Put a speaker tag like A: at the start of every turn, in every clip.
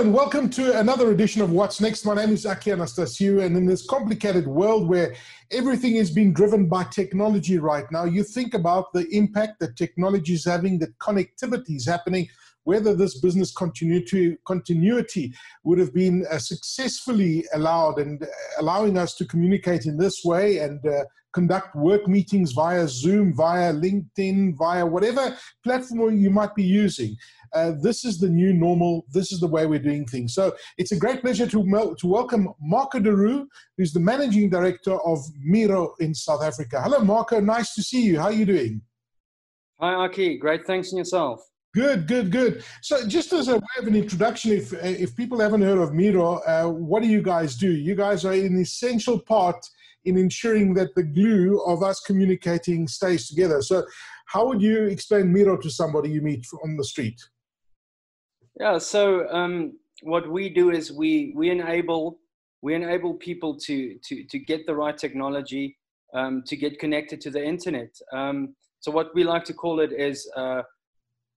A: and welcome to another edition of What's Next. My name is Aki Anastasiou, and in this complicated world where everything is being driven by technology right now, you think about the impact that technology is having, that connectivity is happening, whether this business continuity, continuity would have been uh, successfully allowed and allowing us to communicate in this way and uh, conduct work meetings via Zoom, via LinkedIn, via whatever platform you might be using. Uh, this is the new normal. This is the way we're doing things. So it's a great pleasure to, to welcome Marco de Roux, who's the managing director of Miro in South Africa. Hello, Marco. Nice to see you. How are you doing?
B: Hi, Aki. Great. Thanks, and yourself.
A: Good, good, good. So, just as a way of an introduction, if if people haven't heard of Miro, uh, what do you guys do? You guys are an essential part in ensuring that the glue of us communicating stays together. So, how would you explain Miro to somebody you meet on the street?
B: Yeah, so um, what we do is we we enable we enable people to to to get the right technology um, to get connected to the internet. Um, so what we like to call it is uh,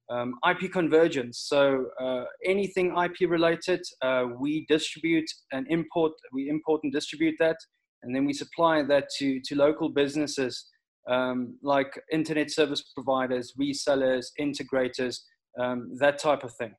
B: um, IP convergence. So uh, anything IP related, uh, we distribute and import. We import and distribute that, and then we supply that to to local businesses um, like internet service providers, resellers, integrators, um, that type of thing.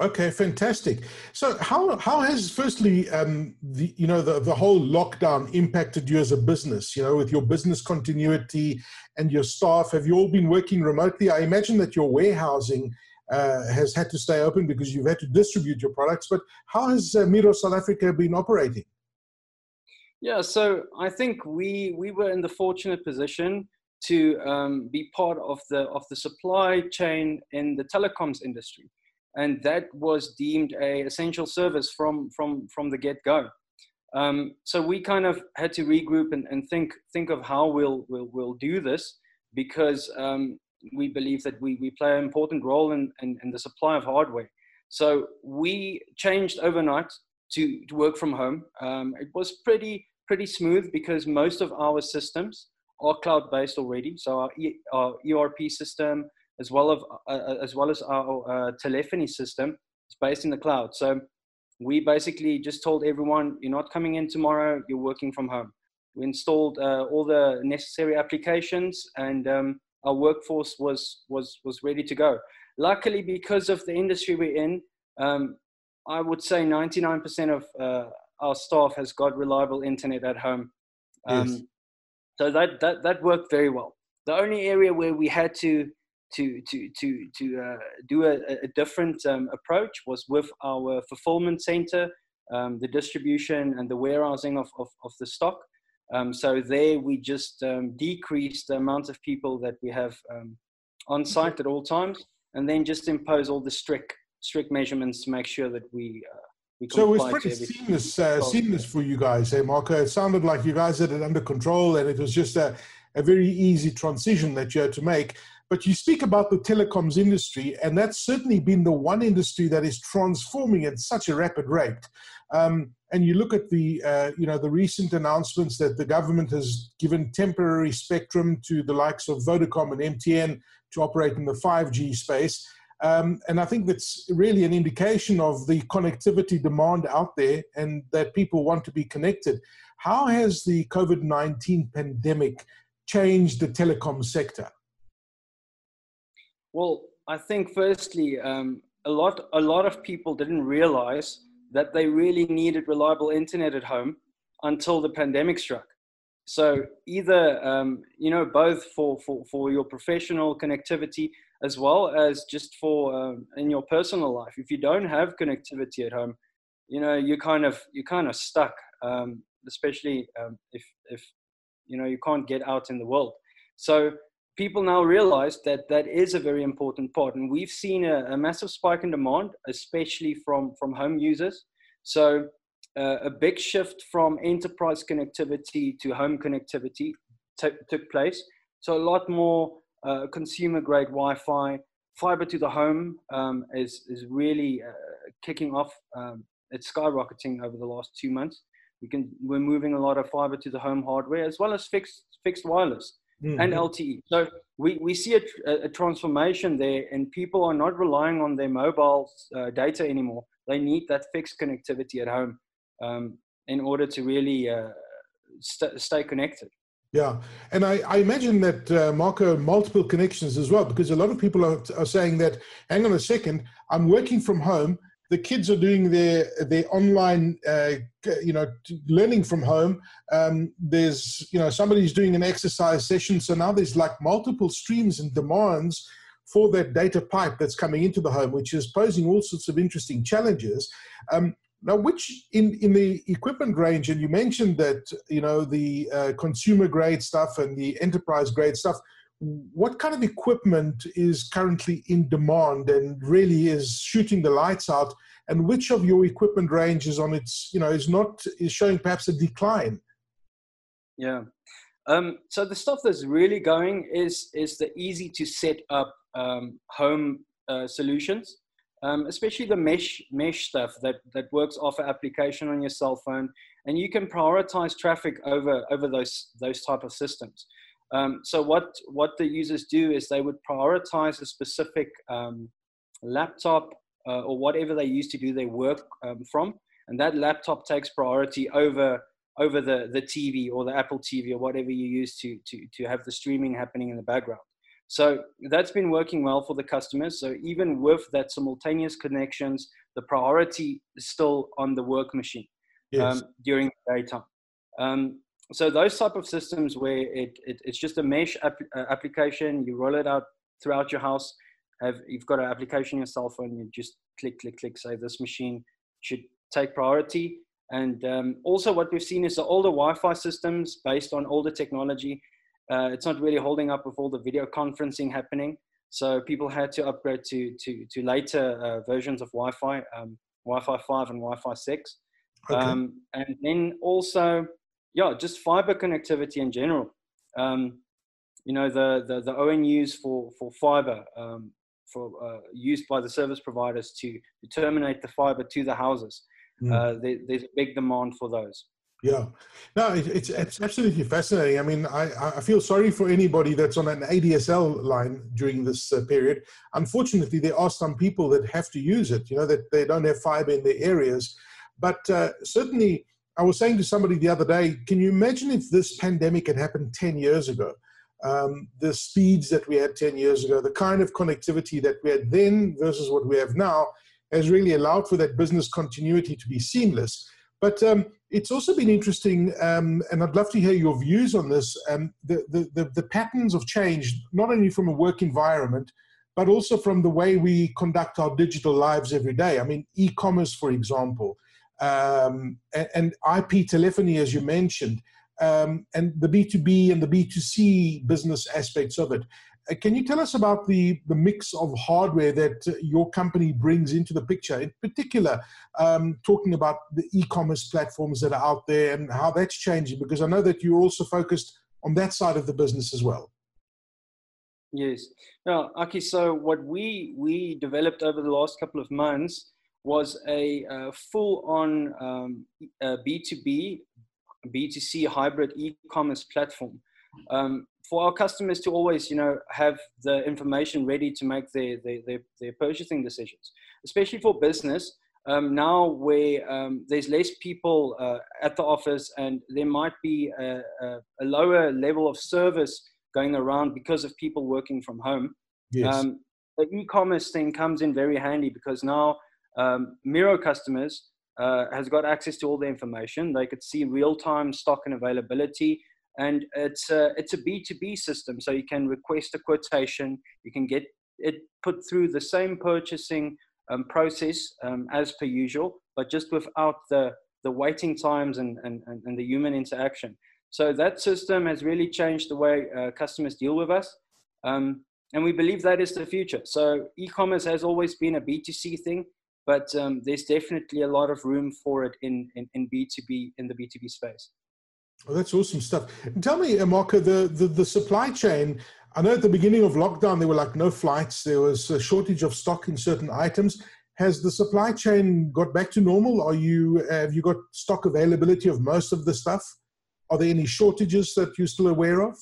A: Okay, fantastic. So, how how has firstly um, the you know the the whole lockdown impacted you as a business? You know, with your business continuity and your staff, have you all been working remotely? I imagine that your warehousing uh, has had to stay open because you've had to distribute your products. But how has uh, Miro South Africa been operating?
B: Yeah, so I think we we were in the fortunate position to um, be part of the of the supply chain in the telecoms industry and that was deemed a essential service from from from the get-go. Um, so we kind of had to regroup and, and think think of how we'll we'll, we'll do this because um, we believe that we, we play an important role in, in, in, the supply of hardware. So we changed overnight to, to work from home. Um, it was pretty pretty smooth because most of our systems are cloud based already. So our, e, our erp system as well, of, uh, uh, as, well as our uh, telephony system is based in the cloud. So we basically just told everyone, you're not coming in tomorrow, you're working from home. We installed uh, all the necessary applications and um, our workforce was, was, was ready to go. Luckily, because of the industry we're in, um, I would say 99% of uh, our staff has got reliable internet at home. Um, yes. So that, that, that worked very well. The only area where we had to to to to to uh, do a, a different um, approach was with our fulfillment center, um, the distribution and the warehousing of of, of the stock. Um, so there we just um, decreased the amount of people that we have um, on site at all times, and then just impose all the strict strict measurements to make sure that we. Uh, we
A: so it was pretty seamless, uh, seamless for you guys, hey Marco. It sounded like you guys had it under control, and it was just a, a very easy transition that you had to make. But you speak about the telecoms industry, and that's certainly been the one industry that is transforming at such a rapid rate. Um, and you look at the, uh, you know, the recent announcements that the government has given temporary spectrum to the likes of Vodacom and MTN to operate in the 5G space. Um, and I think that's really an indication of the connectivity demand out there and that people want to be connected. How has the COVID 19 pandemic changed the telecom sector?
B: Well, I think firstly, um, a lot a lot of people didn't realize that they really needed reliable internet at home until the pandemic struck. So either um, you know both for, for for your professional connectivity as well as just for um, in your personal life. If you don't have connectivity at home, you know you're kind of you're kind of stuck. Um, especially um, if if you know you can't get out in the world. So people now realize that that is a very important part. And we've seen a, a massive spike in demand, especially from, from home users. So uh, a big shift from enterprise connectivity to home connectivity t- took place. So a lot more uh, consumer grade Wi-Fi, fiber to the home um, is, is really uh, kicking off. Um, it's skyrocketing over the last two months. We can, we're moving a lot of fiber to the home hardware as well as fixed, fixed wireless mm-hmm. and LTE. So we, we see a, a, transformation there, and people are not relying on their mobile uh, data anymore. they need that fixed connectivity at home um, in order to really uh, st- stay connected.
A: Yeah, and I, I imagine that uh, Marco multiple connections as well, because a lot of people are, are saying that, hang on a second, I'm working from home. The kids are doing their their online, uh, you know, learning from home. Um, there's, you know, somebody's doing an exercise session, so now there's like multiple streams and demands for that data pipe that's coming into the home, which is posing all sorts of interesting challenges. Um, now, which in, in the equipment range, and you mentioned that, you know, the uh, consumer grade stuff and the enterprise grade stuff, what kind of equipment is currently in demand and really is shooting the lights out? And which of your equipment range is on its, you know, is not, is showing perhaps a decline?
B: Yeah. Um, so the stuff that's really going is is the easy to set up um, home uh, solutions um, especially the mesh mesh stuff that that works off an application on your cell phone, and you can prioritize traffic over over those those type of systems. Um, so what what the users do is they would prioritize a specific um, laptop uh, or whatever they use to do their work um, from, and that laptop takes priority over over the the TV or the Apple TV or whatever you use to to to have the streaming happening in the background. So that's been working well for the customers. So even with that simultaneous connections, the priority is still on the work machine yes. um, during the daytime. Um, so those type of systems where it, it it's just a mesh ap- uh, application, you roll it out throughout your house. Have you've got an application on your cell phone, you just click, click, click. Say this machine should take priority. And um, also, what we've seen is the older Wi-Fi systems based on older technology uh, it's not really holding up with all the video conferencing happening. So people had to upgrade to to to later uh, versions of Wi-Fi, um, Wi-Fi 5 and Wi-Fi 6, okay. um, and then also, yeah, just fiber connectivity in general. Um, you know the, the the ONUs for for fiber um, for uh, used by the service providers to, to terminate the fiber to the houses. Mm. Uh, there, there's a big demand for those.
A: Yeah, no, it, it's it's absolutely fascinating. I mean, I I feel sorry for anybody that's on an ADSL line during this uh, period. Unfortunately, there are some people that have to use it. You know that they don't have fiber in their areas, but uh, certainly, I was saying to somebody the other day, can you imagine if this pandemic had happened ten years ago? Um, the speeds that we had 10 years ago, the kind of connectivity that we had then versus what we have now, has really allowed for that business continuity to be seamless. But um, it's also been interesting, um, and I'd love to hear your views on this. Um, the, the, the, the, patterns of change, not only from a work environment, but also from the way we conduct our digital lives every day. I mean, e commerce, for example, um, and, and, IP telephony, as you mentioned, um, and the B2B and the B2C business aspects of it. Uh, can you tell us about the, the mix of hardware that uh, your company brings into the picture? In particular, um, talking about the e commerce platforms that are out there and how that's changing, because I know that you're also focused on that side of the business as well.
B: Yes. Now, Aki, so what we, we developed over the last couple of months was a, a full on um, B2B, B2C hybrid e commerce platform. Um, for our customers to always, you know, have the information ready to make their, their, their, their purchasing decisions, especially for business. Um, now where um, there's less people uh, at the office and there might be a, a, a, lower level of service going around because of people working from home. Yes. Um, the e-commerce thing comes in very handy because now um, Miro customers uh, has got access to all the information. They could see real-time stock and availability. And it's a, it's a b2b system so you can request a quotation. You can get it put through the same purchasing um, process um, as per usual but just without the the waiting times and, and, and the human interaction. So that system has really changed the way uh, customers deal with us um, and we believe that is the future. So e-commerce has always been a b2c thing but um, there's definitely a lot of room for it in, in, in b2b in the b2b space
A: Oh, that's awesome stuff. And tell me, Marco, the, the, the supply chain. I know at the beginning of lockdown there were like no flights. There was a shortage of stock in certain items. Has the supply chain got back to normal? Are you have you got stock availability of most of the stuff? Are there any shortages that you're still aware of?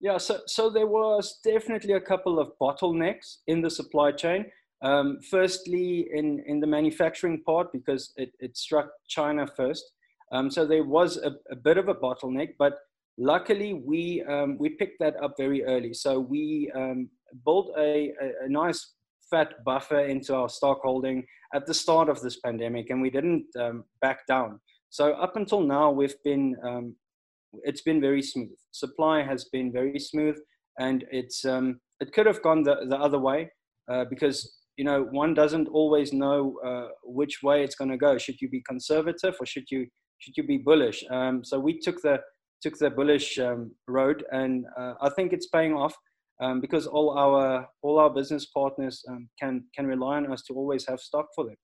B: Yeah, so so there was definitely a couple of bottlenecks in the supply chain. Um, firstly, in, in the manufacturing part, because it, it struck China first. Um, so there was a, a, bit of a bottleneck, but luckily we, um, we picked that up very early. So we um, built a, a, a, nice fat buffer into our stock holding at the start of this pandemic, and we didn't um, back down. So up until now, we've been um, it's been very smooth. Supply has been very smooth, and it's it could have gone the, the other way uh, because you know one doesn't always know uh, which way it's going to go. Should you be conservative or should you should you be bullish? Um, so we took the took the bullish um, road, and uh, I think it's paying off um, because all our all our business partners um, can can rely on us to always have stock for them.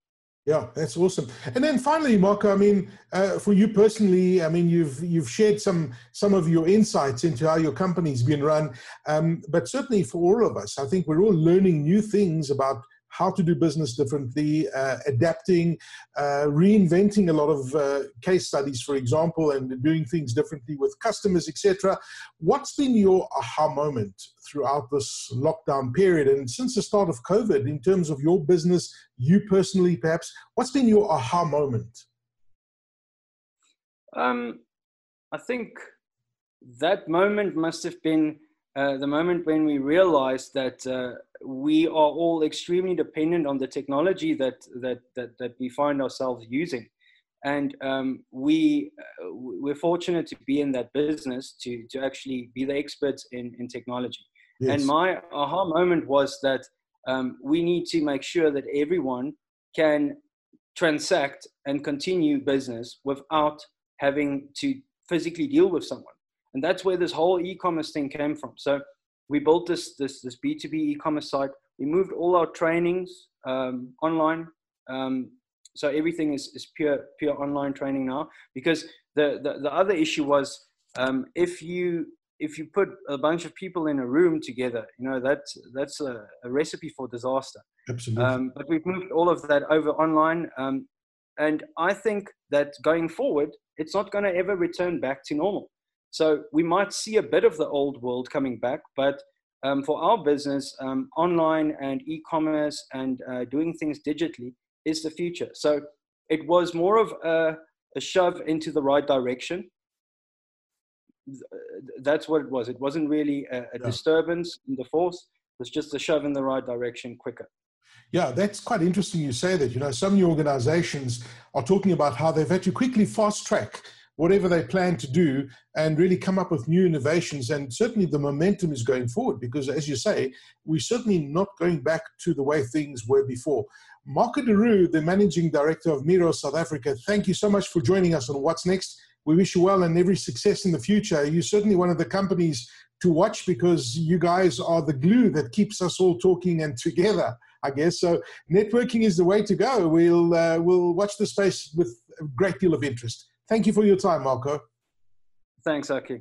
A: Yeah, that's awesome. And then finally, Marco, I mean, uh, for you personally, I mean, you've you've shared some some of your insights into how your company's been run, um, but certainly for all of us, I think we're all learning new things about how to do business differently, uh, adapting, uh, reinventing a lot of uh, case studies, for example, and doing things differently with customers, etc. What's been your aha moment throughout this lockdown period and since the start of COVID in terms of your business, you personally, perhaps? What's been your aha moment?
B: Um, I think that moment must have been uh, the moment when we realized that uh, we are all extremely dependent on the technology that that that, that we find ourselves using. And um, we uh, we're fortunate to be in that business to to actually be the experts in in technology. Yes. and my aha moment was that um, we need to make sure that everyone can transact and continue business without having to physically deal with someone and that's where this whole e-commerce thing came from. So we built this this this b2b e-commerce site. We moved all our trainings um, online. Um, so everything is, is pure pure online training now. Because the the, the other issue was um, if you if you put a bunch of people in a room together you know that's that's a, a recipe for disaster.
A: Absolutely. Um,
B: but we've moved all of that over online. Um, and i think that going forward it's not going to ever return back to normal so we might see a bit of the old world coming back, but um, for our business, um, online and e-commerce and uh, doing things digitally is the future. So it was more of a, a shove into the right direction. That's what it was. It wasn't really a, a yeah. disturbance in the force. It was just a shove in the right direction quicker.
A: Yeah, that's quite interesting you say that. You know, some new organizations are talking about how they've had to quickly fast track whatever they plan to do and really come up with new innovations. And certainly the momentum is going forward because, as you say, we're certainly not going back to the way things were before. Marco de Roux, the managing director of Miro South Africa, thank you so much for joining us on What's Next. We wish you well and every success in the future. You're certainly one of the companies to watch because you guys are the glue that keeps us all talking and together. I guess so. Networking is the way to go. We'll uh, we'll watch the space with a great deal of interest. Thank you for your time, Marco.
B: Thanks, Aki.